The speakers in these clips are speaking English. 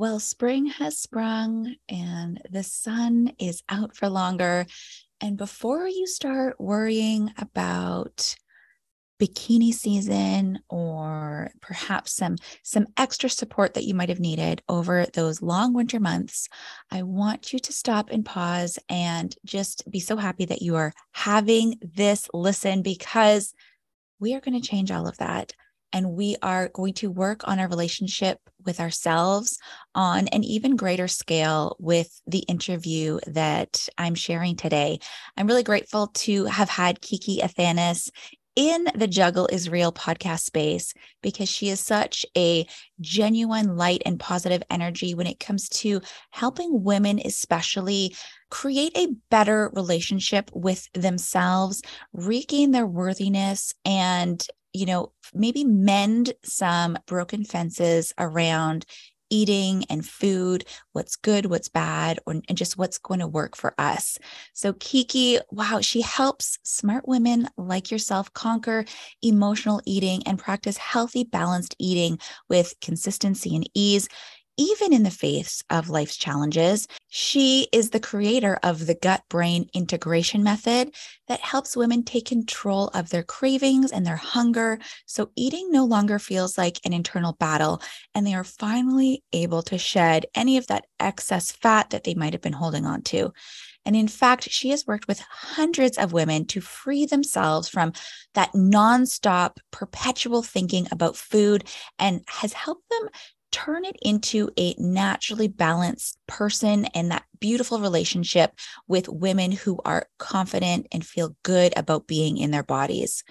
Well, spring has sprung and the sun is out for longer. And before you start worrying about bikini season or perhaps some some extra support that you might have needed over those long winter months i want you to stop and pause and just be so happy that you are having this listen because we are going to change all of that and we are going to work on our relationship with ourselves on an even greater scale with the interview that I'm sharing today. I'm really grateful to have had Kiki Athanas in the Juggle is Real podcast space because she is such a genuine light and positive energy when it comes to helping women, especially create a better relationship with themselves, regain their worthiness, and you know, maybe mend some broken fences around eating and food, what's good, what's bad, or, and just what's going to work for us. So, Kiki, wow, she helps smart women like yourself conquer emotional eating and practice healthy, balanced eating with consistency and ease even in the face of life's challenges. She is the creator of the gut brain integration method that helps women take control of their cravings and their hunger. So eating no longer feels like an internal battle, and they are finally able to shed any of that excess fat that they might have been holding on to. And in fact, she has worked with hundreds of women to free themselves from that nonstop, perpetual thinking about food and has helped them turn it into a naturally balanced person and that beautiful relationship with women who are confident and feel good about being in their bodies.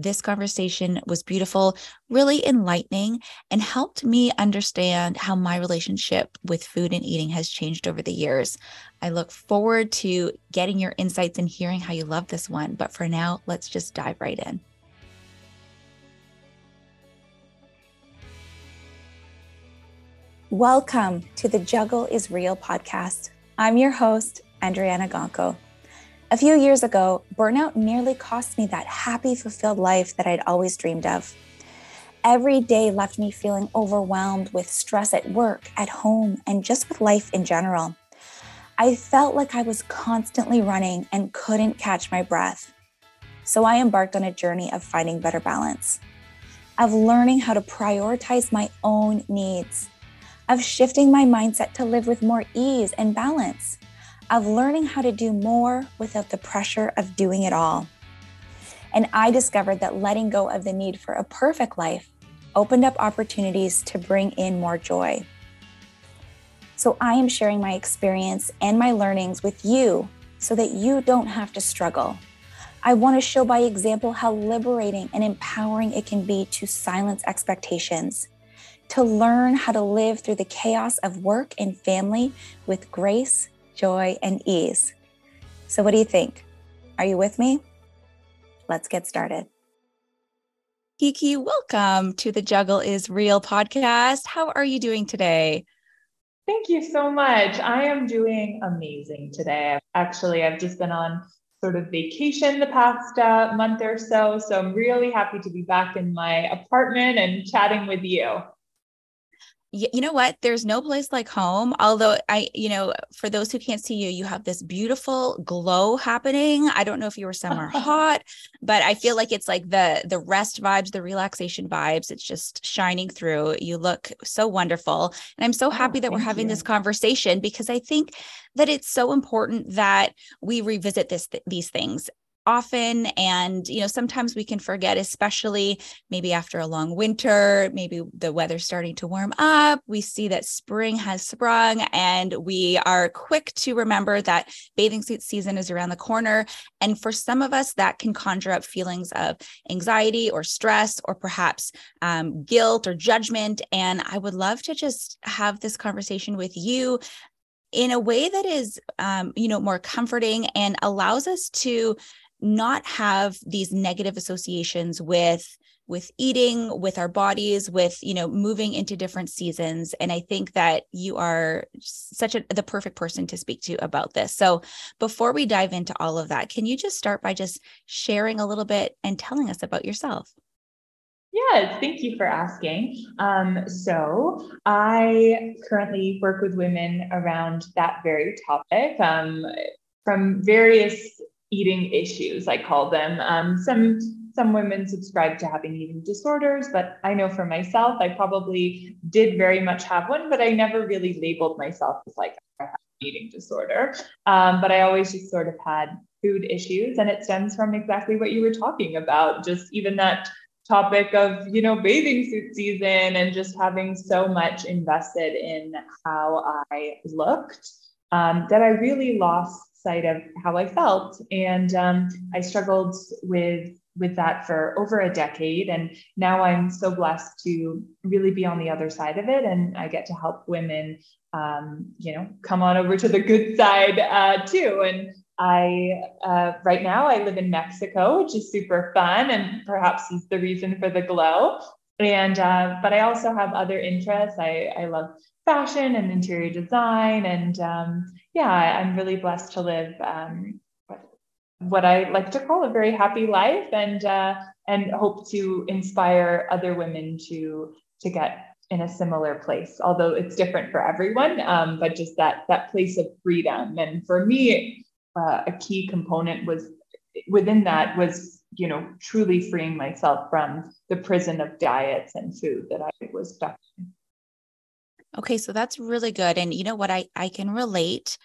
This conversation was beautiful, really enlightening, and helped me understand how my relationship with food and eating has changed over the years. I look forward to getting your insights and hearing how you love this one. But for now, let's just dive right in. Welcome to the Juggle is Real podcast. I'm your host, Andryanna Gonco. A few years ago, burnout nearly cost me that happy, fulfilled life that I'd always dreamed of. Every day left me feeling overwhelmed with stress at work, at home, and just with life in general. I felt like I was constantly running and couldn't catch my breath. So I embarked on a journey of finding better balance, of learning how to prioritize my own needs of shifting my mindset to live with more ease and balance, of learning how to do more without the pressure of doing it all. And I discovered that letting go of the need for a perfect life opened up opportunities to bring in more joy. So I am sharing my experience and my learnings with you so that you don't have to struggle. I want to show by example how liberating and empowering it can be to silence expectations to learn how to live through the chaos of work and family with grace, joy, and ease. So, what do you think? Are you with me? Let's get started. Kiki, welcome to the Juggle is Real podcast. How are you doing today? Thank you so much. I am doing amazing today. Actually, I've just been on sort of vacation the past uh, month or so. So I'm really happy to be back in my apartment and chatting with you you know what? There's no place like home although i you know for those who can't see you you have this beautiful glow happening. I don't know if you were somewhere hot but i feel like it's like the the rest vibes the relaxation vibes it's just shining through. You look so wonderful and i'm so oh, happy oh, that we're having you. this conversation because i think that it's so important that we revisit this these things often and you know sometimes we can forget especially maybe after a long winter maybe the weather's starting to warm up we see that spring has sprung and we are quick to remember that bathing suit season is around the corner. And for some of us that can conjure up feelings of anxiety or stress or perhaps um, guilt or judgment. And i would love to just have this conversation with you in a way that is um, you know more comforting and allows us to not have these negative associations with with eating with our bodies with you know moving into different seasons. And i think that you are such a the perfect person to speak to about this. So before we dive into all of that can you just start by just sharing a little bit and telling us about yourself? Yes, thank you for asking. Um, so, I currently work with women around that very topic um, from various eating issues, I call them. Um, some some women subscribe to having eating disorders, but I know for myself, I probably did very much have one, but I never really labeled myself as like I have eating disorder. Um, but I always just sort of had food issues, and it stems from exactly what you were talking about, just even that topic of you know bathing suit season and just having so much invested in how I looked um, that I really lost sight of how I felt, and um, I struggled with with that for over a decade. And now I'm so blessed to really be on the other side of it. And I get to help women, um, you know, come on over to the good side uh, too. And I, uh, right now, I live in Mexico, which is super fun and perhaps is the reason for the glow. And, uh, but I also have other interests. I, I love fashion and interior design. And um, yeah, I'm really blessed to live um, what I like to call a very happy life and uh, and hope to inspire other women to to get in a similar place although it's different for everyone um, but just that that place of freedom and for me uh, a key component was within that was you know truly freeing myself from the prison of diets and food that i was stuck in okay so that's really good and you know what i i can relate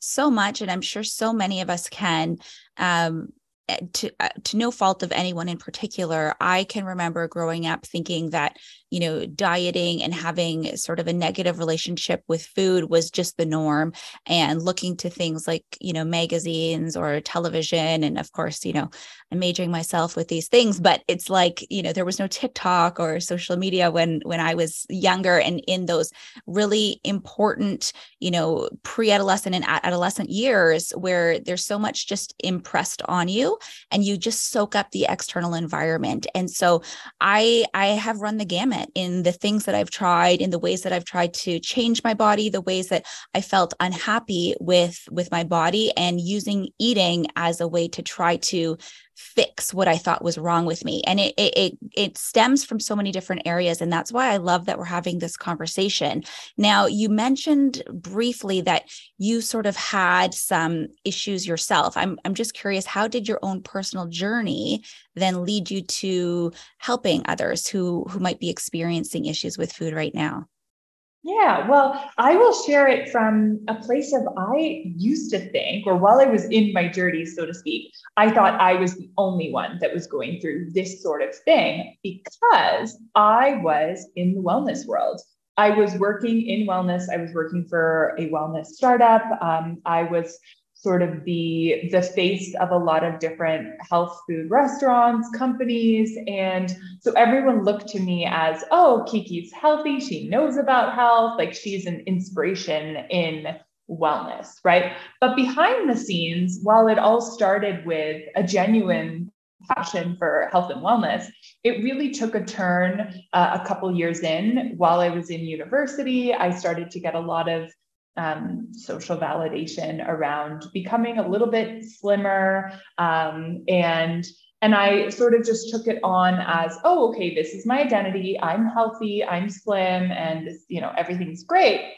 so much and i'm sure so many of us can um, Eh, to uh, to no fault of anyone in particular i can remember growing up thinking that you know dieting and having sort of a negative relationship with food was just the norm. And looking to things like you know magazines or television and of course you know i'm majoring myself with these things but it's like you know there was no tiktok or social media when when i was younger and in those really important you know pre-adolescent and adolescent years where there's so much just impressed on you and you just soak up the external environment. And so i i have run the gamut in the things that i've tried in the ways that i've tried to change my body the ways that i felt unhappy with with my body and using eating as a way to try to fix what I thought was wrong with me. And it, it, it it stems from so many different areas. And that's why I love that we're having this conversation. Now, you mentioned briefly that you sort of had some issues yourself. I'm I'm just curious, how did your own personal journey then lead you to helping others who who might be experiencing issues with food right now? Yeah, well, I will share it from a place of I used to think, or while I was in my journey, so to speak, I thought I was the only one that was going through this sort of thing because I was in the wellness world. I was working in wellness. I was working for a wellness startup. Um, I was sort of the the face of a lot of different health food restaurants companies and so everyone looked to me as oh kiki's healthy she knows about health like she's an inspiration in wellness right? But behind the scenes while it all started with a genuine passion for health and wellness it really took a turn uh, a couple years in while i was in university. I started to get a lot of um, social validation around becoming a little bit slimmer um, and and I sort of just took it on as, oh, okay, this is my identity. I'm healthy, I'm slim, and this, you know, everything's great.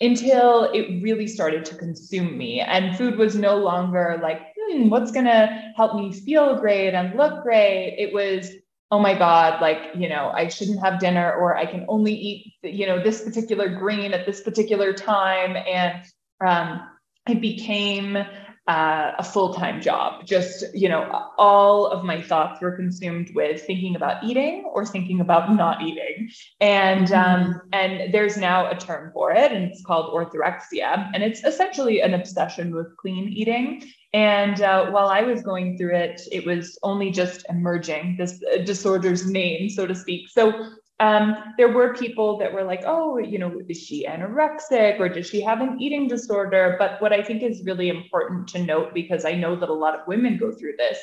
Until it really started to consume me. And food was no longer like, hmm, what's gonna help me feel great and look great? It was, oh my god like you know i shouldn't have dinner or i can only eat you know this particular green at this particular time. And um, it became uh, a full-time job. Just you know all of my thoughts were consumed with thinking about eating or thinking about not eating. And um, mm-hmm. and there's now a term for it and it's called orthorexia. And it's essentially an obsession with clean eating and uh, while I was going through it, it was only just emerging, this uh, disorder's name, so to speak. So um, there were people that were like, oh, you know, is she anorexic or does she have an eating disorder? But what I think is really important to note, because I know that a lot of women go through this,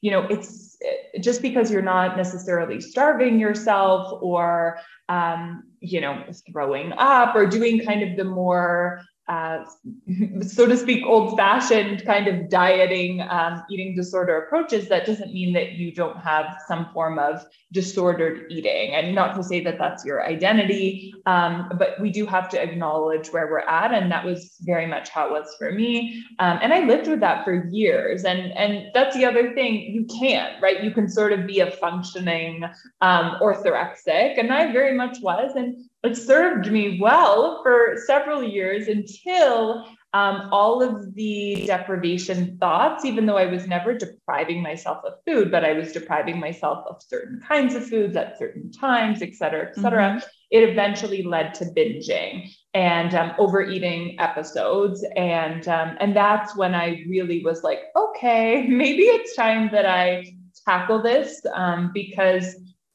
you know, it's uh, just because you're not necessarily starving yourself or, um, you know, throwing up or doing kind of the more uh, so to speak, old fashioned kind of dieting, um, eating disorder approaches, that doesn't mean that you don't have some form of disordered eating. And not to say that that's your identity, um, but we do have to acknowledge where we're at. And that was very much how it was for me. Um, and I lived with that for years. And, and that's the other thing you can, right? You can sort of be a functioning um, orthorexic. And I very much was. And it served me well for several years until um, all of the deprivation thoughts, even though I was never depriving myself of food, but I was depriving myself of certain kinds of foods at certain times, et cetera, et cetera, mm-hmm. it eventually led to binging and um, overeating episodes. And, um, and that's when I really was like, okay, maybe it's time that I tackle this um, because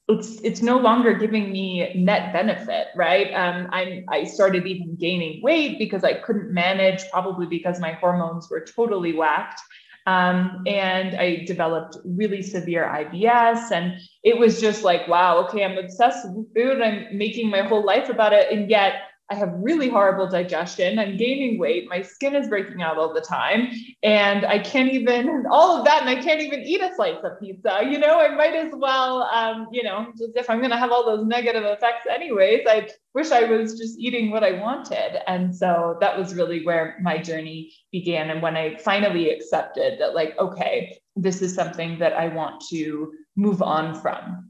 it's it's no longer giving me net benefit right? Um, i i started even gaining weight because i couldn't manage probably because my hormones were totally whacked. Um, and i developed really severe ibs and it was just like wow okay i'm obsessed with food i'm making my whole life about it and yet I have really horrible digestion. I'm gaining weight. My skin is breaking out all the time. And I can't even, all of that, and I can't even eat a slice of pizza. You know, I might as well, um, you know, just if I'm going to have all those negative effects, anyways, I wish I was just eating what I wanted. And so that was really where my journey began. And when I finally accepted that, like, okay, this is something that I want to move on from.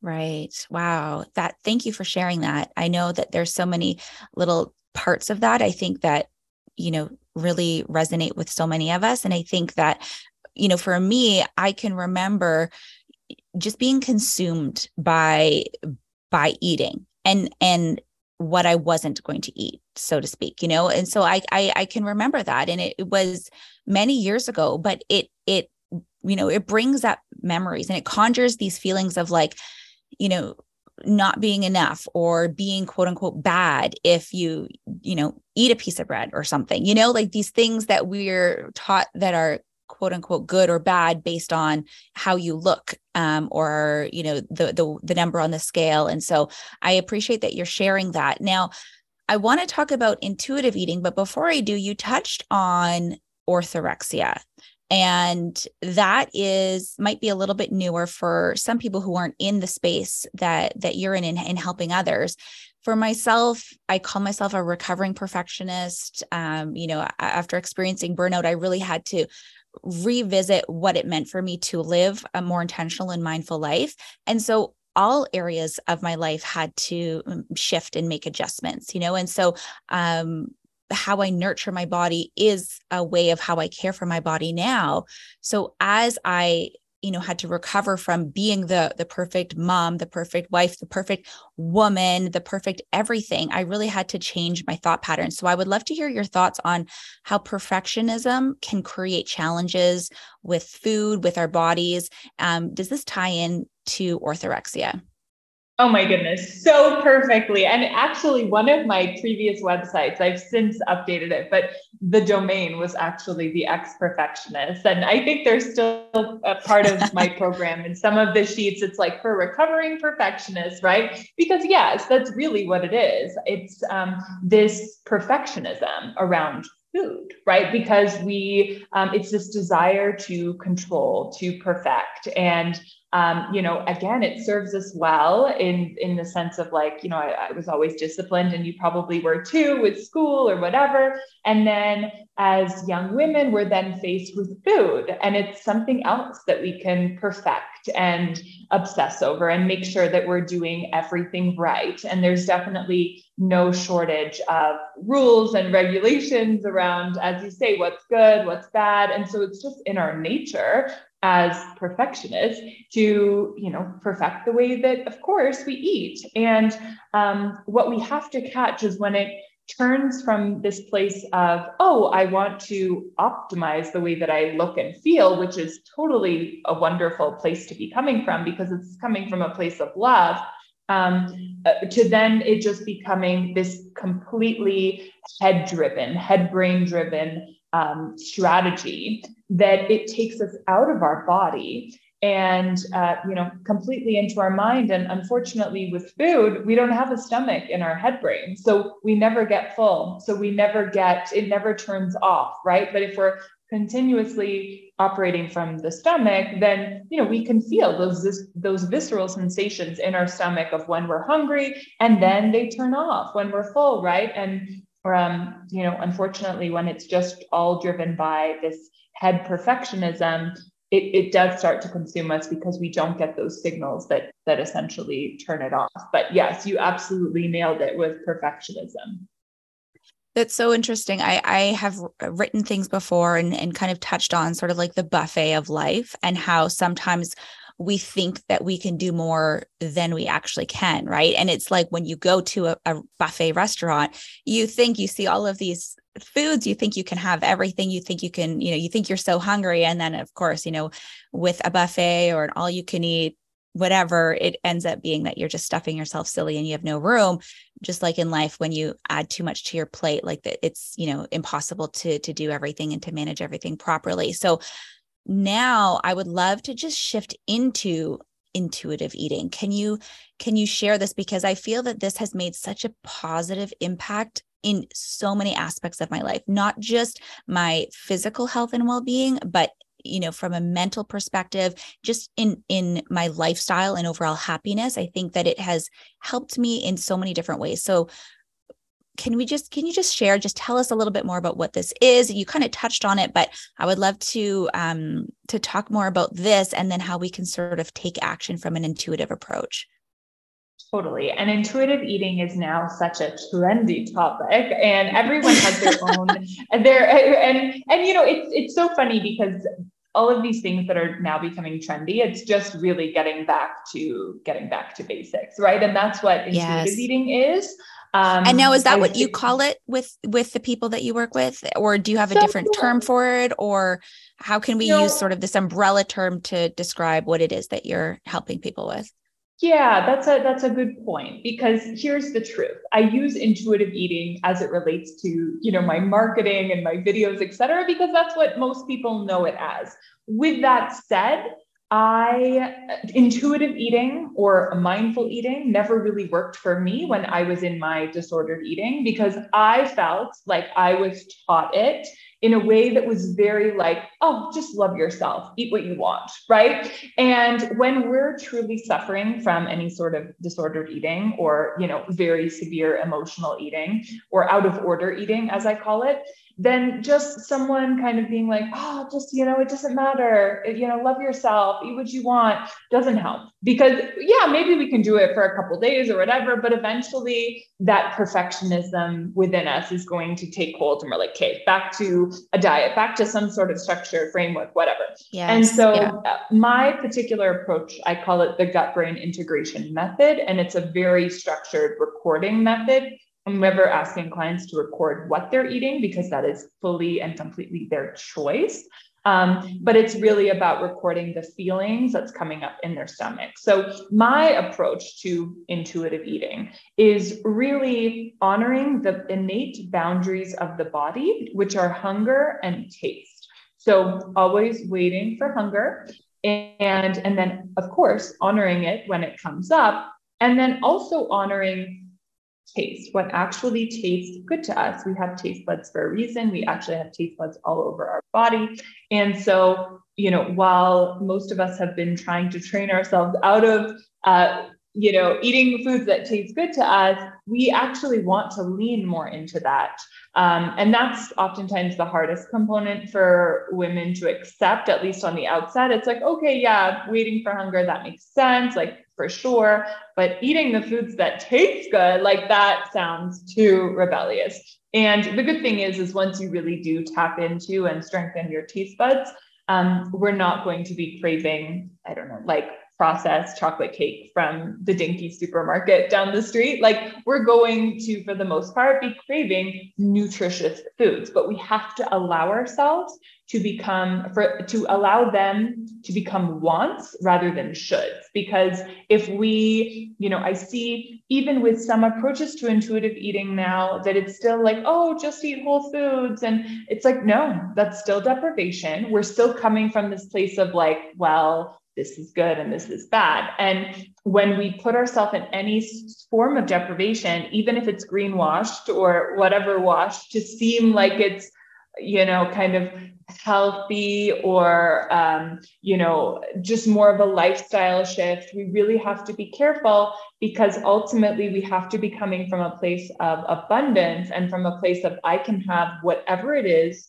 Right. Wow. That thank you for sharing that. I know that there's so many little parts of that. I think that, you know, really resonate with so many of us. And I think that, you know, for me, I can remember just being consumed by by eating and and what I wasn't going to eat, so to speak, you know? And so I I, I can remember that. And it, it was many years ago, but it it you know, it brings up memories and it conjures these feelings of like, you know not being enough or being quote unquote bad if you you know eat a piece of bread or something you know like these things that we're taught that are quote unquote good or bad based on how you look um, or you know the, the the number on the scale. And so i appreciate that you're sharing that. Now i want to talk about intuitive eating but before i do you touched on orthorexia and that is might be a little bit newer for some people who aren't in the space that that you're in in, in helping others. For myself i call myself a recovering perfectionist. Um, you know after experiencing burnout i really had to revisit what it meant for me to live a more intentional and mindful life. And so all areas of my life had to um, shift and make adjustments you know? And so um, how I nurture my body is a way of how I care for my body now. So as I you know had to recover from being the the perfect mom the perfect wife the perfect woman the perfect everything i really had to change my thought patterns. So i would love to hear your thoughts on how perfectionism can create challenges with food with our bodies. Um, does this tie in to orthorexia Oh my goodness, so perfectly. And actually, one of my previous websites, I've since updated it, but the domain was actually the ex perfectionist. And I think there's still a part of my program in some of the sheets. It's like for recovering perfectionists, right? Because, yes, that's really what it is. It's um, this perfectionism around food, right? Because we, um, it's this desire to control, to perfect. And um, you know, again, it serves us well in in the sense of like, you know, I, I, was always disciplined, and you probably were too with school or whatever. And then as young women, we're then faced with food, and it's something else that we can perfect and obsess over and make sure that we're doing everything right. And there's definitely no shortage of rules and regulations around, as you say, what's good, what's bad. And so it's just in our nature as perfectionists to you know perfect the way that of course we eat. And um, what we have to catch is when it turns from this place of oh i want to optimize the way that i look and feel which is totally a wonderful place to be coming from because it's coming from a place of love um, uh, to then it just becoming this completely head driven head brain driven um, strategy that it takes us out of our body and uh, you know completely into our mind. And unfortunately with food we don't have a stomach in our head brain so we never get full. So we never get it never turns off right? But if we're continuously operating from the stomach then you know we can feel those those visceral sensations in our stomach of when we're hungry and then they turn off when we're full right? And um, you know unfortunately when it's just all driven by this head perfectionism it, it does start to consume us because we don't get those signals that that essentially turn it off but yes you absolutely nailed it with perfectionism that's so interesting. I, I have written things before and, and kind of touched on sort of like the buffet of life and how sometimes we think that we can do more than we actually can, right? And it's like when you go to a, a buffet restaurant, you think you see all of these foods you think you can have everything you think you can you know you think you're so hungry. And then of course you know with a buffet or an all you can eat whatever it ends up being that you're just stuffing yourself silly and you have no room. Just like in life when you add too much to your plate like that it's you know impossible to to do everything and to manage everything properly. So now i would love to just shift into intuitive eating. Can you can you share this? Because i feel that this has made such a positive impact in so many aspects of my life not just my physical health and well-being but you know from a mental perspective just in in my lifestyle and overall happiness i think that it has helped me in so many different ways. So can we just can you just share just tell us a little bit more about what this is you kind of touched on it but i would love to um to talk more about this and then how we can sort of take action from an intuitive approach Totally. And intuitive eating is now such a trendy topic and everyone has their own their and and you know it's it's so funny because all of these things that are now becoming trendy, it's just really getting back to getting back to basics, right? And that's what intuitive yes. eating is. Um, and now, is that I what you call it with with the people that you work with, or do you have a so, different term for it, or how can we you know, use sort of this umbrella term to describe what it is that you're helping people with? Yeah, that's a that's a good point because here's the truth. I use intuitive eating as it relates to, you know, my marketing and my videos, et cetera, because that's what most people know it as. With that said, I intuitive eating or mindful eating never really worked for me when I was in my disordered eating because I felt like I was taught it in a way that was very like, oh, just love yourself, eat what you want, right? And when we're truly suffering from any sort of disordered eating or, you know, very severe emotional eating or out of order eating, as I call it, then just someone kind of being like, oh, just, you know, it doesn't matter. You know, love yourself, eat what you want doesn't help because, yeah, maybe we can do it for a couple days or whatever, but eventually that perfectionism within us is going to take hold and we're like, okay, back to a diet, back to some sort of structure, framework, whatever. Yes, and so yeah. Uh, my particular approach, I call it the gut brain integration method, and it's a very structured recording method I'm never asking clients to record what they're eating because that is fully and completely their choice. Um, but it's really about recording the feelings that's coming up in their stomach. So, my approach to intuitive eating is really honoring the innate boundaries of the body, which are hunger and taste. So, always waiting for hunger. And, and then, of course, honoring it when it comes up. And then also honoring taste, what actually tastes good to us. We have taste buds for a reason. We actually have taste buds all over our body. And so, you know, while most of us have been trying to train ourselves out of, uh, you know, eating foods that taste good to us, we actually want to lean more into that. Um, and that's oftentimes the hardest component for women to accept, at least on the outset. It's like, okay, yeah, waiting for hunger, that makes sense. Like, for sure. But eating the foods that taste good, like that sounds too rebellious. And the good thing is, is once you really do tap into and strengthen your taste buds, um, we're not going to be craving, I don't know, like processed chocolate cake from the dinky supermarket down the street. Like we're going to, for the most part, be craving nutritious foods, but we have to allow ourselves to become for to allow them to become wants rather than shoulds. Because if we you know i see even with some approaches to intuitive eating now that it's still like oh just eat whole foods. And it's like no that's still deprivation. We're still coming from this place of like well this is good and this is bad. And when we put ourselves in any form of deprivation, even if it's greenwashed or whatever washed to seem like it's, you know, kind of healthy or, um, you know, just more of a lifestyle shift, we really have to be careful because ultimately we have to be coming from a place of abundance and from a place of I can have whatever it is,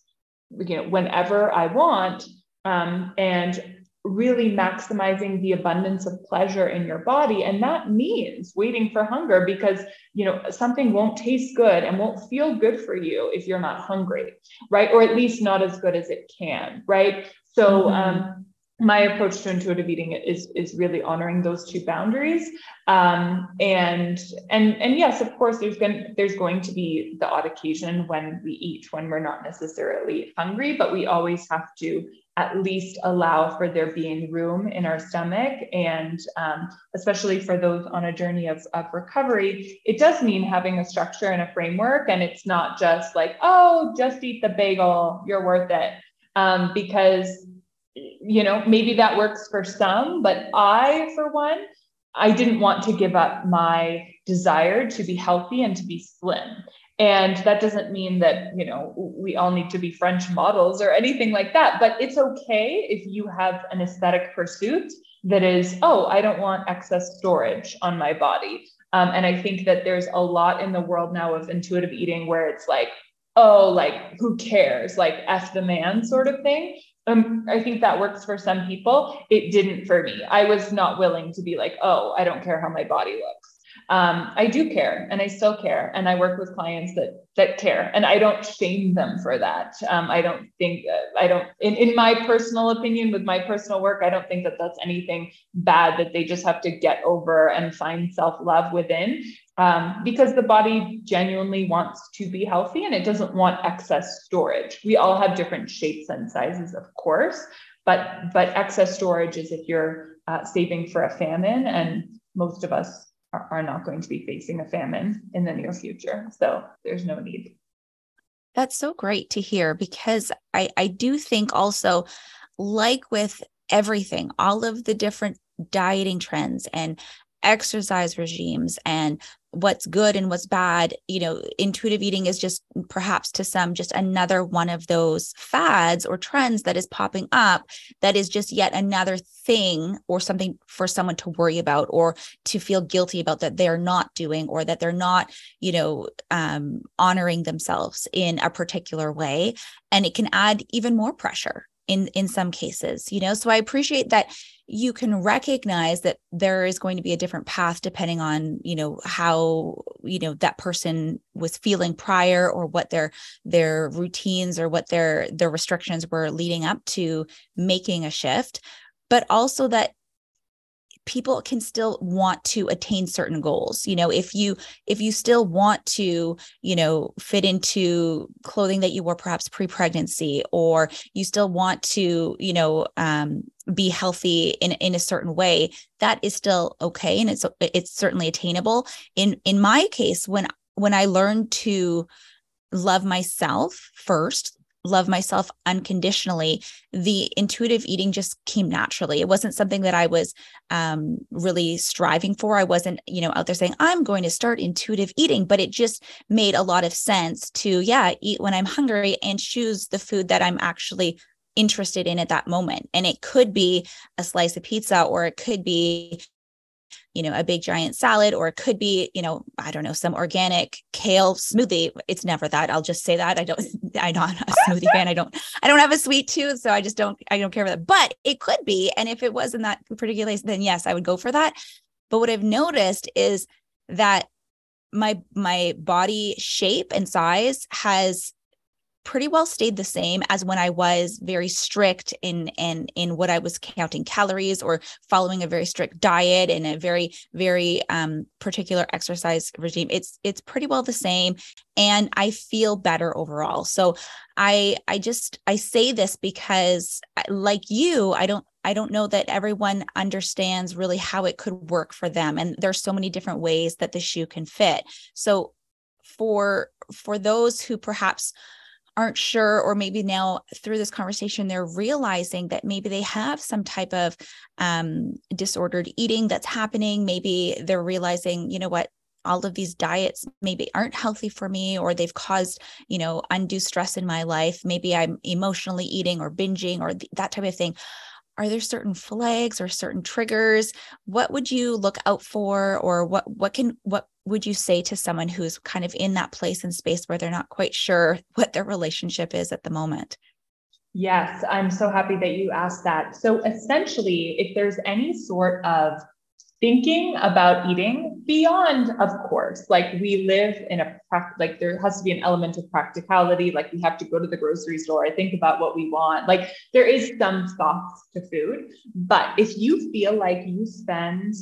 you know, whenever I want. Um, and really maximizing the abundance of pleasure in your body. And that means waiting for hunger because you know something won't taste good and won't feel good for you if you're not hungry right? Or at least not as good as it can right? So mm-hmm. um my approach to intuitive eating is is really honoring those two boundaries. Um, and and and yes of course there's going there's going to be the odd occasion when we eat when we're not necessarily hungry but we always have to at least allow for there being room in our stomach. And um, especially for those on a journey of, of recovery, it does mean having a structure and a framework. And it's not just like, oh, just eat the bagel, you're worth it. Um, because, you know, maybe that works for some, but I, for one, I didn't want to give up my desire to be healthy and to be slim. And that doesn't mean that, you know, we all need to be French models or anything like that. But it's okay if you have an aesthetic pursuit that is, oh, I don't want excess storage on my body. Um, and I think that there's a lot in the world now of intuitive eating where it's like, oh, like who cares? Like F the man sort of thing. Um, I think that works for some people. It didn't for me. I was not willing to be like, oh, I don't care how my body looks um, I do care and I still care. And I work with clients that that care and I don't shame them for that. Um, I don't think, uh, I don't, in, in my personal opinion, with my personal work, I don't think that that's anything bad that they just have to get over and find self love within. Um, because the body genuinely wants to be healthy and it doesn't want excess storage. We all have different shapes and sizes, of course, but but excess storage is if you're uh, saving for a famine, and most of us are, are not going to be facing a famine in the near future. So there's no need. That's so great to hear because I, I do think also, like with everything, all of the different dieting trends and exercise regimes and what's good and what's bad you know intuitive eating is just perhaps to some just another one of those fads or trends that is popping up that is just yet another thing or something for someone to worry about or to feel guilty about that they're not doing or that they're not you know um, honoring themselves in a particular way. And it can add even more pressure in in some cases you know? So i appreciate that you can recognize that there is going to be a different path depending on you know how you know that person was feeling prior or what their their routines or what their their restrictions were leading up to making a shift. But also that people can still want to attain certain goals. You know if you if you still want to you know fit into clothing that you wore perhaps pre-pregnancy or you still want to you know um, be healthy in in a certain way that is still okay and it's it's certainly attainable. In in my case when when i learned to love myself first love myself unconditionally the intuitive eating just came naturally. It wasn't something that i was um, really striving for. I wasn't you know out there saying i'm going to start intuitive eating but it just made a lot of sense to yeah eat when i'm hungry and choose the food that i'm actually interested in at that moment and it could be a slice of pizza or it could be you know, a big giant salad, or it could be, you know, I don't know, some organic kale smoothie. It's never that. I'll just say that. I don't, I'm not a smoothie fan. I don't, I don't have a sweet tooth. So I just don't, I don't care for that. But it could be. And if it was in that particular case, then yes, I would go for that. But what I've noticed is that my my body shape and size has pretty well stayed the same as when I was very strict in in in what I was counting calories or following a very strict diet and a very very um, particular exercise regime. It's it's pretty well the same, and I feel better overall. So I I just I say this because like you, I don't I don't know that everyone understands really how it could work for them, and there's so many different ways that the shoe can fit. So for for those who perhaps aren't sure or maybe now through this conversation they're realizing that maybe they have some type of um, disordered eating that's happening. Maybe they're realizing you know what all of these diets maybe aren't healthy for me or they've caused you know undue stress in my life. Maybe i'm emotionally eating or binging or th- that type of thing. Are there certain flags or certain triggers? What would you look out for or what what can what would you say to someone who's kind of in that place and space where they're not quite sure what their relationship is at the moment? Yes i'm so happy that you asked that. So essentially if there's any sort of thinking about eating beyond of course like we live in a like there has to be an element of practicality like we have to go to the grocery store i think about what we want like there is some thoughts to food. But if you feel like you spend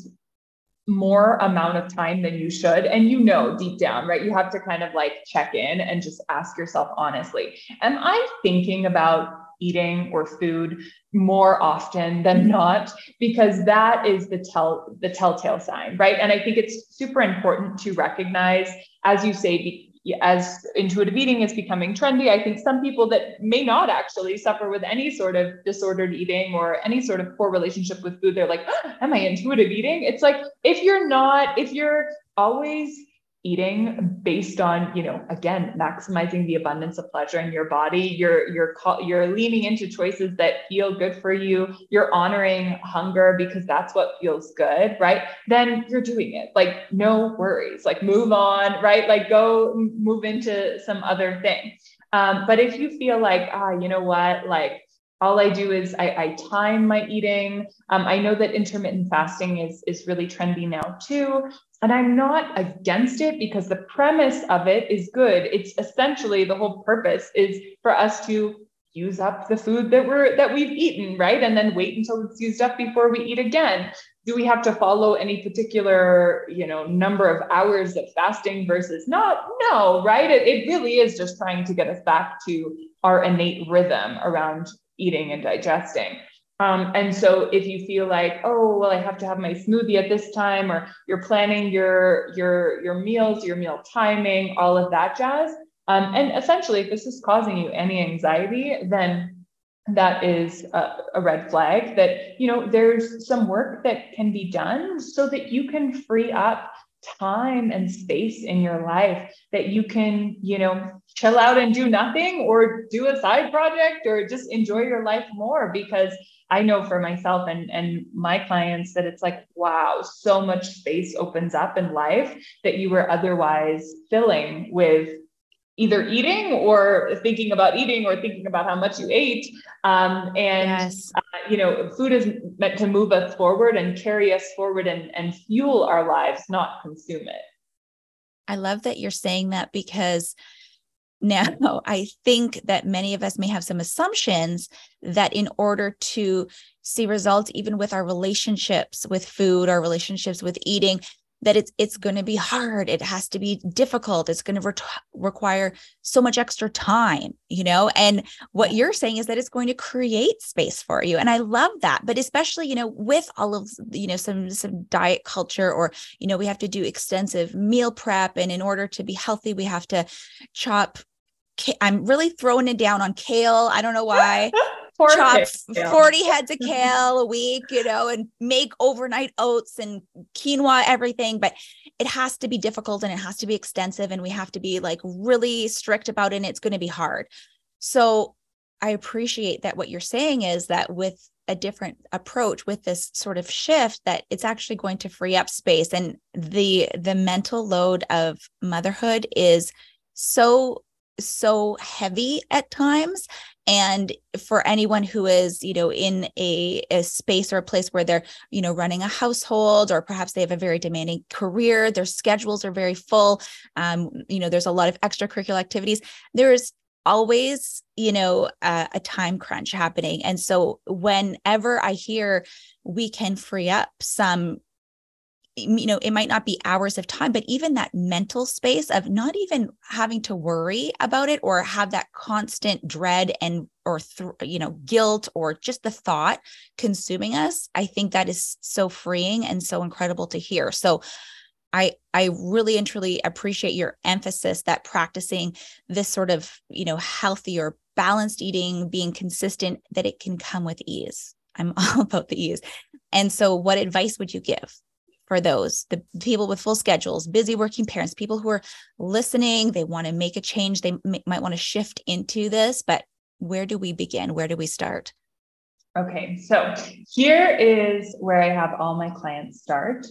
more amount of time than you should. And you know deep down right you have to kind of like check in and just ask yourself honestly am i thinking about eating or food more often than mm-hmm. not? Because that is the tell the telltale sign right? And i think it's super important to recognize as you say as intuitive eating is becoming trendy i think some people that may not actually suffer with any sort of disordered eating or any sort of poor relationship with food they're like oh, am i intuitive eating? It's like if you're not if you're always eating based on you know again maximizing the abundance of pleasure in your body. You're you're you're leaning into choices that feel good for you. You're honoring hunger because that's what feels good right? Then you're doing it. Like no worries. Like move on right? Like go move into some other thing. Um, but if you feel like ah you know what? Like all I do is I, I time my eating. Um, I know that intermittent fasting is is really trendy now too. And I'm not against it because the premise of it is good. It's essentially the whole purpose is for us to use up the food that we're that we've eaten, right? And then wait until it's used up before we eat again. Do we have to follow any particular, you know, number of hours of fasting versus not? No, right? It, it really is just trying to get us back to our innate rhythm around eating and digesting. Um, and so if you feel like, oh, well, I have to have my smoothie at this time, or you're planning your your your meals, your meal timing, all of that jazz. Um, and essentially, if this is causing you any anxiety, then that is a, a red flag that you know there's some work that can be done so that you can free up time and space in your life that you can, you know, chill out and do nothing or do a side project or just enjoy your life more because I know for myself and and my clients that it's like wow so much space opens up in life that you were otherwise filling with either eating or thinking about eating or thinking about how much you ate. Um, and, yes. You know, food is meant to move us forward and carry us forward and, and fuel our lives, not consume it. I love that you're saying that because now I think that many of us may have some assumptions that in order to see results, even with our relationships with food, our relationships with eating, that it's it's going to be hard it has to be difficult it's going to re- require so much extra time you know? And what you're saying is that it's going to create space for you and i love that but especially you know with all of you know some some diet culture or you know we have to do extensive meal prep and in order to be healthy we have to chop I'm really throwing it down on kale. I don't know why. chop 40 heads of kale a week, you know, and make overnight oats and quinoa, everything. But it has to be difficult and it has to be extensive. And we have to be like really strict about it. And it's going to be hard. So I appreciate that what you're saying is that with a different approach with this sort of shift that it's actually going to free up space and the the mental load of motherhood is so so heavy at times. And for anyone who is you know in a, a space or a place where they're you know running a household or perhaps they have a very demanding career their schedules are very full um, you know there's a lot of extracurricular activities there's always you know a, a time crunch happening. And so whenever i hear we can free up some you know it might not be hours of time but even that mental space of not even having to worry about it or have that constant dread and or th- you know guilt or just the thought consuming us i think that is so freeing and so incredible to hear so I I really and truly appreciate your emphasis that practicing this sort of, you know, healthier, balanced eating, being consistent, that it can come with ease. I'm all about the ease. And so what advice would you give for those the people with full schedules, busy working parents, people who are listening, they want to make a change, they m- might want to shift into this, but where do we begin? Where do we start? Okay, so here is where I have all my clients start.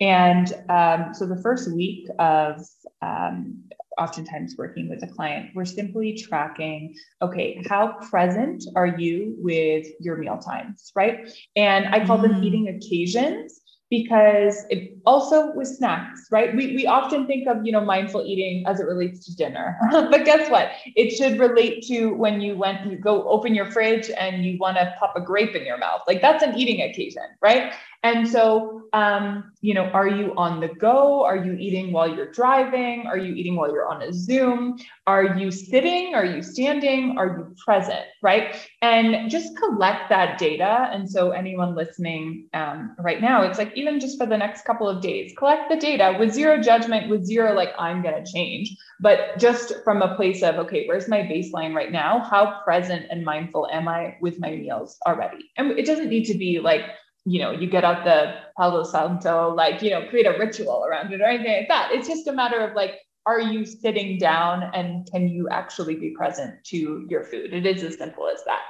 And um, so the first week of um, oftentimes working with a client, we're simply tracking, okay, how present are you with your meal times, right? And I call mm. them eating occasions because it also with snacks, right? We, we often think of, you know, mindful eating as it relates to dinner, but guess what? It should relate to when you went, you go open your fridge and you want to pop a grape in your mouth. Like that's an eating occasion, right? And so, um, you know, are you on the go? Are you eating while you're driving? Are you eating while you're on a Zoom? Are you sitting? Are you standing? Are you present? Right. And just collect that data. And so, anyone listening um, right now, it's like even just for the next couple of days, collect the data with zero judgment, with zero, like, I'm going to change, but just from a place of, okay, where's my baseline right now? How present and mindful am I with my meals already? And it doesn't need to be like, you know, you get out the Palo Santo, like, you know, create a ritual around it or anything like that. It's just a matter of like, are you sitting down and can you actually be present to your food? It is as simple as that.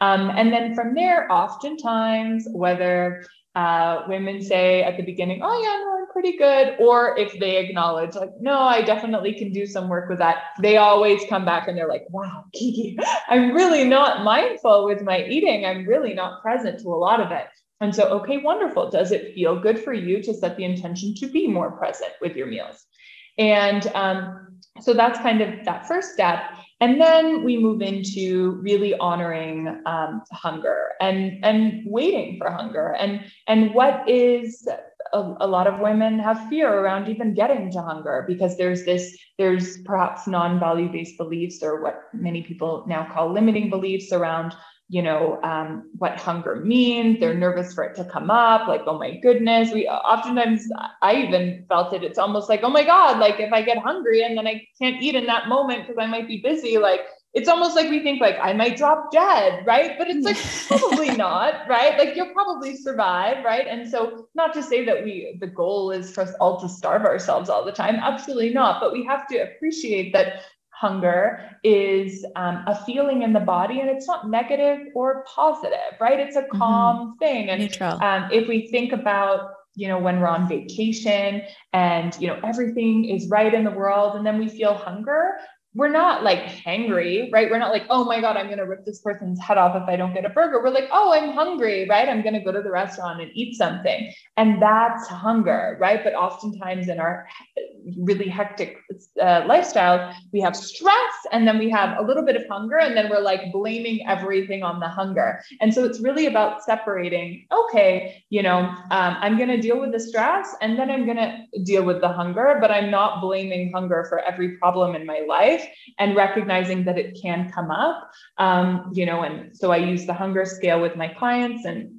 Um, and then from there, oftentimes, whether uh, women say at the beginning, oh, yeah, no, I'm pretty good, or if they acknowledge, like, no, I definitely can do some work with that, they always come back and they're like, wow, Kiki, I'm really not mindful with my eating. I'm really not present to a lot of it. And so, okay, wonderful. Does it feel good for you to set the intention to be more present with your meals? And um, so that's kind of that first step. And then we move into really honoring um, hunger and and waiting for hunger and and what is a, a, lot of women have fear around even getting to hunger because there's this there's perhaps non-value based beliefs or what many people now call limiting beliefs around you know um, what hunger means they're nervous for it to come up like oh my goodness we oftentimes i even felt it it's almost like oh my god like if i get hungry and then i can't eat in that moment because i might be busy like it's almost like we think like i might drop dead right? But it's like probably not right? Like you'll probably survive right? And so not to say that we the goal is for us all to starve ourselves all the time absolutely not. But we have to appreciate that hunger is um, a feeling in the body and it's not negative or positive right it's a mm-hmm. calm mm-hmm. thing and. Um, if we think about you know when we're on vacation and you know everything is right in the world and then we feel hunger we're not like hangry, right? We're not like, oh my God, I'm going to rip this person's head off if I don't get a burger. We're like, oh, I'm hungry, right? I'm going to go to the restaurant and eat something. And that's hunger, right? But oftentimes in our really hectic uh, lifestyle, we have stress and then we have a little bit of hunger and then we're like blaming everything on the hunger. And so it's really about separating, okay, you know, um, I'm going to deal with the stress and then I'm going to deal with the hunger, but I'm not blaming hunger for every problem in my life and recognizing that it can come up. Um, you know, and so I use the hunger scale with my clients and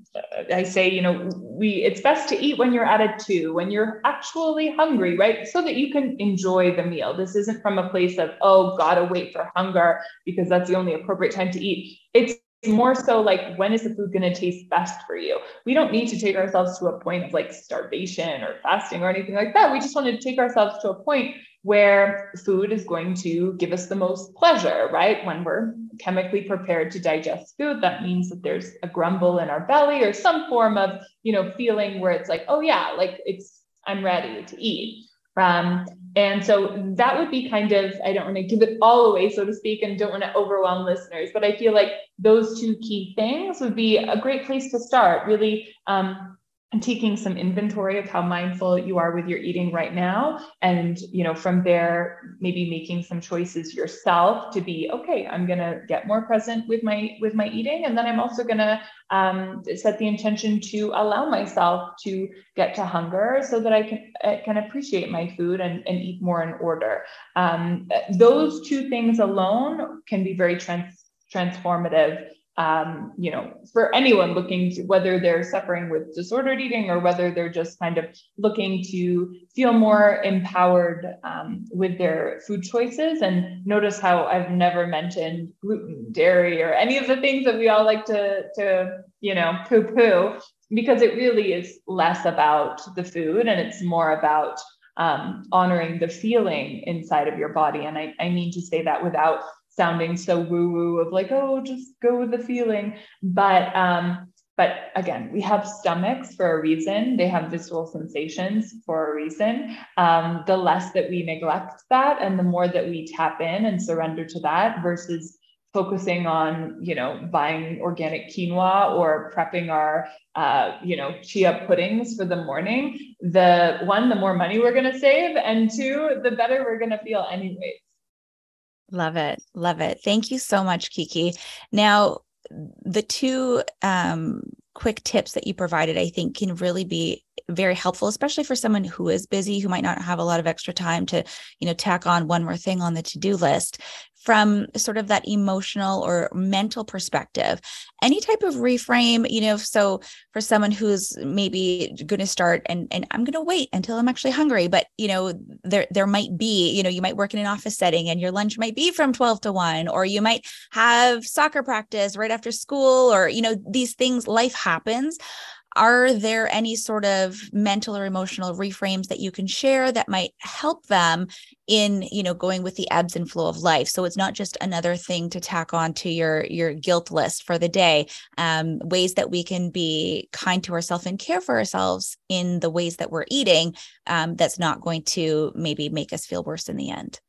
I say, you know, we it's best to eat when you're at a two, when you're actually hungry, right? So that you can enjoy the meal. This isn't from a place of, oh, gotta wait for hunger because that's the only appropriate time to eat. It's more so like when is the food going to taste best for you we don't need to take ourselves to a point of like starvation or fasting or anything like that we just want to take ourselves to a point where food is going to give us the most pleasure, right? When we're chemically prepared to digest food, that means that there's a grumble in our belly or some form of, you know, feeling where it's like, oh yeah, like it's I'm ready to eat. Um, and so that would be kind of, I don't want to give it all away, so to speak, and don't want to overwhelm listeners, but I feel like those two key things would be a great place to start. Really um, and taking some inventory of how mindful you are with your eating right now. And you know from there maybe making some choices yourself to be okay i'm going to get more present with my with my eating. And then i'm also going to um, set the intention to allow myself to get to hunger so that i can I can appreciate my food and, and eat more in order. Um, those two things alone can be very trans- transformative um, you know, for anyone looking to whether they're suffering with disordered eating or whether they're just kind of looking to feel more empowered um, with their food choices. And notice how I've never mentioned gluten, dairy, or any of the things that we all like to, to you know, poo poo, because it really is less about the food and it's more about um, honoring the feeling inside of your body. And I, I mean to say that without sounding so woo woo of like, oh, just go with the feeling. But um, but again, we have stomachs for a reason. They have visceral sensations for a reason. Um, the less that we neglect that, and the more that we tap in and surrender to that, versus focusing on you know buying organic quinoa or prepping our uh, you know chia puddings for the morning the one the more money we're going to save and two the better we're going to feel anyways love it. Love it. Thank you so much kiki. Now the two um, quick tips that you provided i think can really be very helpful especially for someone who is busy who might not have a lot of extra time to you know tack on one more thing on the to-do list from sort of that emotional or mental perspective. Any type of reframe you know so for someone who's maybe going to start and and i'm going to wait until i'm actually hungry but you know there there might be you know you might work in an office setting and your lunch might be from 12 to 1 or you might have soccer practice right after school or you know these things life happens are there any sort of mental or emotional reframes that you can share that might help them in you know going with the ebbs and flow of life? So it's not just another thing to tack on to your your guilt list for the day um, ways that we can be kind to ourselves and care for ourselves in the ways that we're eating um, that's not going to maybe make us feel worse in the end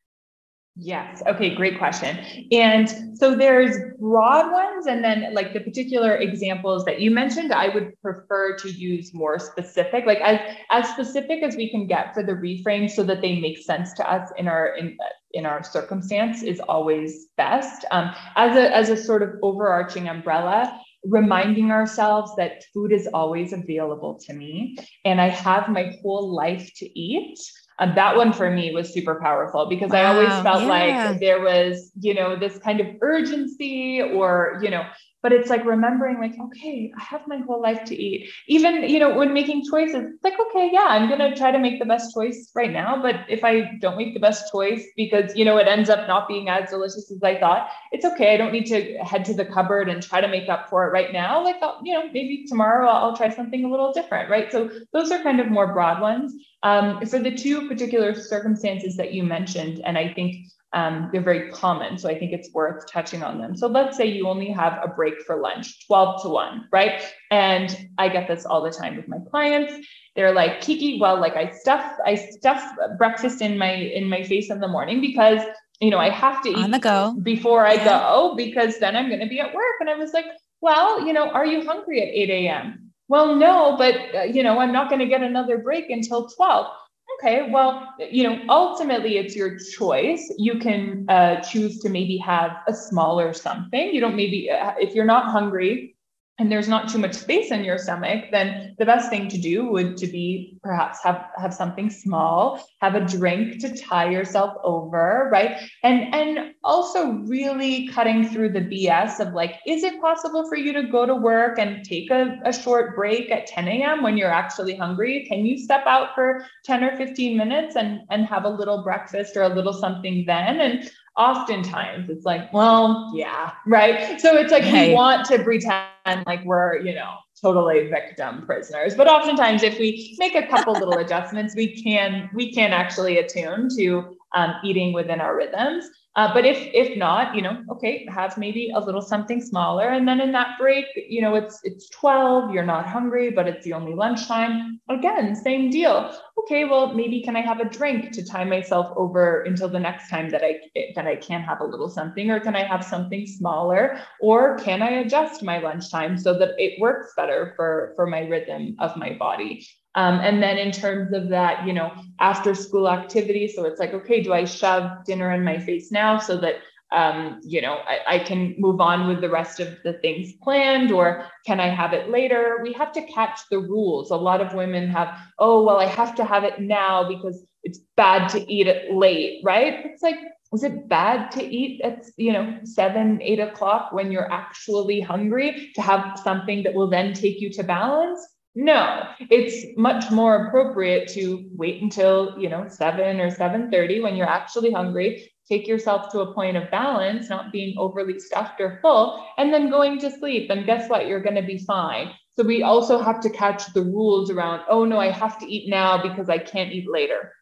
Yes. Okay. Great question. And so there's broad ones, and then like the particular examples that you mentioned, I would prefer to use more specific, like as as specific as we can get for the reframe, so that they make sense to us in our in in our circumstance is always best. Um, as a as a sort of overarching umbrella, reminding ourselves that food is always available to me, and I have my whole life to eat. And that one for me was super powerful because wow, I always felt yeah. like there was, you know, this kind of urgency or, you know, but it's like remembering like okay i have my whole life to eat. Even you know when making choices it's like okay yeah i'm going to try to make the best choice right now but if i don't make the best choice because you know it ends up not being as delicious as i thought it's okay. I don't need to head to the cupboard and try to make up for it right now. Like I'll, you know maybe tomorrow I'll, try something a little different right? So those are kind of more broad ones. Um, for the two particular circumstances that you mentioned and i think um, they're very common. So I think it's worth touching on them. So let's say you only have a break for lunch, 12 to 1, right? And I get this all the time with my clients. They're like, Kiki, well, like I stuff, I stuff breakfast in my in my face in the morning because you know I have to eat on the go before I yeah. go because then I'm going to be at work. And I was like, well, you know, are you hungry at 8 a.m.? Well, no, but uh, you know, I'm not going to get another break until 12 okay, well, you know, ultimately it's your choice. You can uh, choose to maybe have a smaller something. You don't maybe, uh, if you're not hungry, and there's not too much space in your stomach, then the best thing to do would to be perhaps have have something small, have a drink to tie yourself over, right? And and also really cutting through the BS of like, is it possible for you to go to work and take a, a short break at 10 a.m. when you're actually hungry? Can you step out for 10 or 15 minutes and and have a little breakfast or a little something then? And oftentimes it's like, well, yeah, right. So it's like we want to pretend like we're, you know, totally victim prisoners. But oftentimes if we make a couple little adjustments, we can we can actually attune to um, eating within our rhythms. Uh, but if if not, you know, okay, have maybe a little something smaller, and then in that break, you know, it's it's twelve, you're not hungry, but it's the only lunchtime. Again, same deal. Okay, well, maybe can I have a drink to tie myself over until the next time that I that I can have a little something, or can I have something smaller, or can I adjust my lunchtime so that it works better for for my rhythm of my body? Um, and then in terms of that, you know, after school activity, so it's like, okay, do I shove dinner in my face now so that, um, you know, I, I, can move on with the rest of the things planned, or can I have it later? We have to catch the rules. A lot of women have, oh, well, I have to have it now because it's bad to eat it late, right? It's like, is it bad to eat at you know seven eight o'clock when you're actually hungry to have something that will then take you to balance no it's much more appropriate to wait until you know 7 or 7.30 when you're actually hungry take yourself to a point of balance not being overly stuffed or full and then going to sleep. And guess what? You're going to be fine. So we also have to catch the rules around oh no i have to eat now because i can't eat later.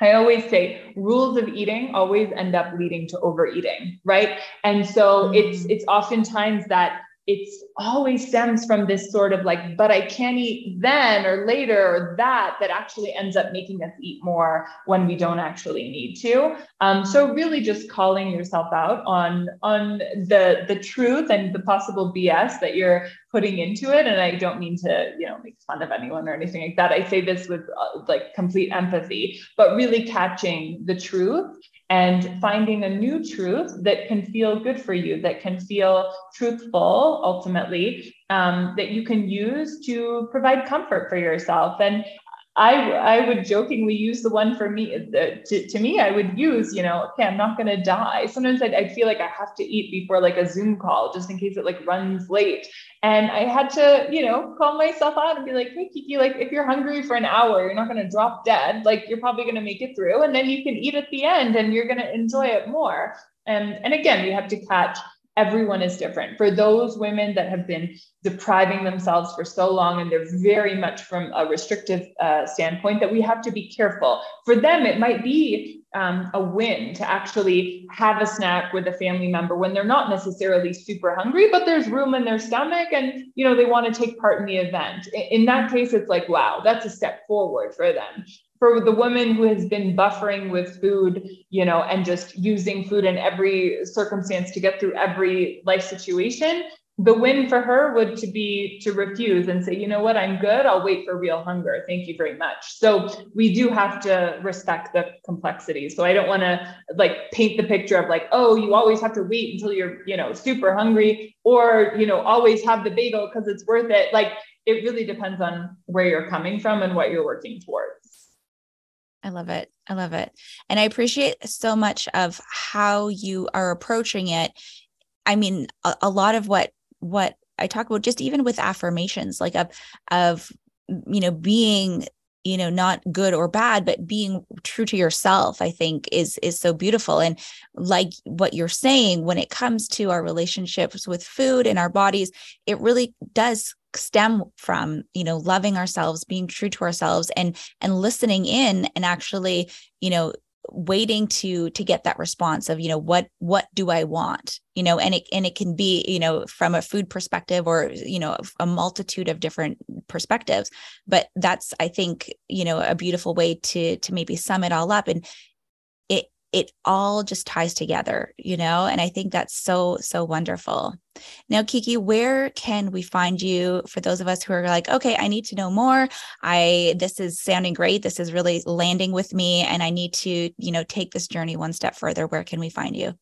I always say rules of eating always end up leading to overeating, right? And so it's mm. it's oftentimes that it's always stems from this sort of like, but I can't eat then or later or that, that actually ends up making us eat more when we don't actually need to. Um, so really just calling yourself out on, on the, the truth and the possible BS that you're putting into it. And I don't mean to, you know, make fun of anyone or anything like that. I say this with uh, like complete empathy, but really catching the truth and finding a new truth that can feel good for you, that can feel truthful ultimately, um, that you can use to provide comfort for yourself. And I, I would jokingly use the one for me the, to, to me i would use you know okay i'm not to die. Sometimes I'd, I'd feel like i have to eat before like a zoom call just in case it like runs late. And i had to you know call myself out and be like hey kiki like if you're hungry for an hour you're not to drop dead. Like you're probably to make it through and then you can eat at the end and you're to enjoy it more. And and again we have to catch everyone is different. For those women that have been depriving themselves for so long, and they're very much from a restrictive uh, standpoint, that we have to be careful. For them, it might be um, a win to actually have a snack with a family member when they're not necessarily super hungry, but there's room in their stomach, and you know they want to take part in the event. In that case, it's like, wow, that's a step forward for them for the woman who has been buffering with food, you know, and just using food in every circumstance to get through every life situation, the win for her would to be to refuse and say, you know what, I'm good. I'll wait for real hunger. Thank you very much. So we do have to respect the complexity. So I don't want to like paint the picture of like, oh, you always have to wait until you're, you know, super hungry or, you know, always have the bagel because it's worth it. Like it really depends on where you're coming from and what you're working towards. I love it. I love it. And I appreciate so much of how you are approaching it. I mean, a, a lot of what what I talk about just even with affirmations like of of you know being you know not good or bad but being true to yourself i think is is so beautiful and like what you're saying when it comes to our relationships with food and our bodies it really does stem from you know loving ourselves being true to ourselves and and listening in and actually you know waiting to to get that response of you know what what do i want? You know and it and it can be you know from a food perspective or you know a multitude of different perspectives. But that's i think you know a beautiful way to to maybe sum it all up. And it all just ties together, you know? And I think that's so, so wonderful. Now, Kiki, where can we find you for those of us who are like, okay, I need to know more. I, this is sounding great. This is really landing with me. And I need to, you know, take this journey one step further. Where can we find you?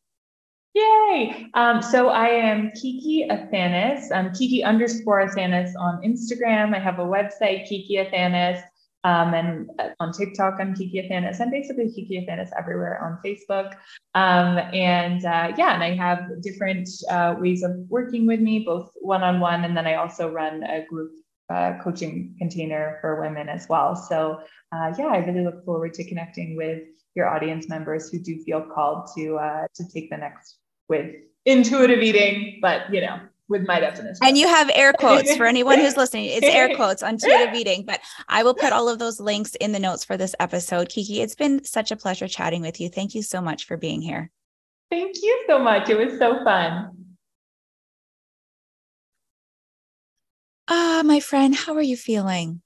Yay! Um, so I am Kiki Athanas, um, Kiki underscore Athanas on Instagram. I have a website, Kiki Athanas. Um, and uh, on TikTok, I'm Kiki Athanas. I'm basically Kiki Athanas everywhere on Facebook. Um, and uh, yeah, and I have different uh, ways of working with me, both one on one, and then I also run a group uh, coaching container for women as well. So uh, yeah, I really look forward to connecting with your audience members who do feel called to uh, to take the next with intuitive eating, but you know, with my definition. And you have air quotes for anyone who's listening. It's air quotes on intuitive eating, but I will put all of those links in the notes for this episode. Kiki, it's been such a pleasure chatting with you. Thank you so much for being here. Thank you so much. It was so fun. Ah, my friend, how are you feeling?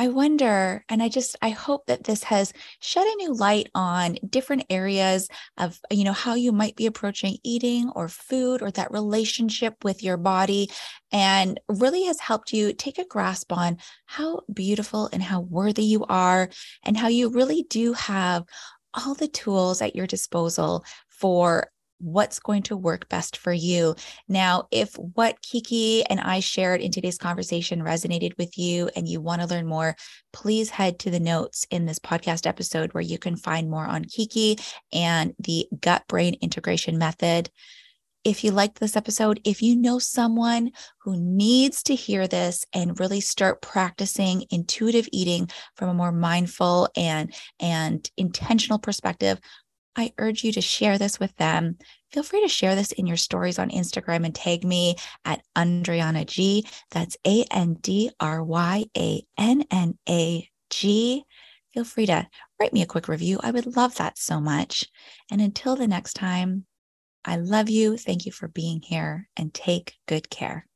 I wonder, and I just, I hope that this has shed a new light on different areas of, you know, how you might be approaching eating or food or that relationship with your body and really has helped you take a grasp on how beautiful and how worthy you are and how you really do have all the tools at your disposal for what's going to work best for you. Now, if what Kiki and I shared in today's conversation resonated with you and you want to learn more, please head to the notes in this podcast episode where you can find more on Kiki and the gut brain integration method. If you liked this episode, if you know someone who needs to hear this and really start practicing intuitive eating from a more mindful and and intentional perspective, I urge you to share this with them. Feel free to share this in your stories on Instagram and tag me at Andryanna G. That's A N D R Y A N N A G. Feel free to write me a quick review. I would love that so much. And until the next time, I love you. Thank you for being here and take good care.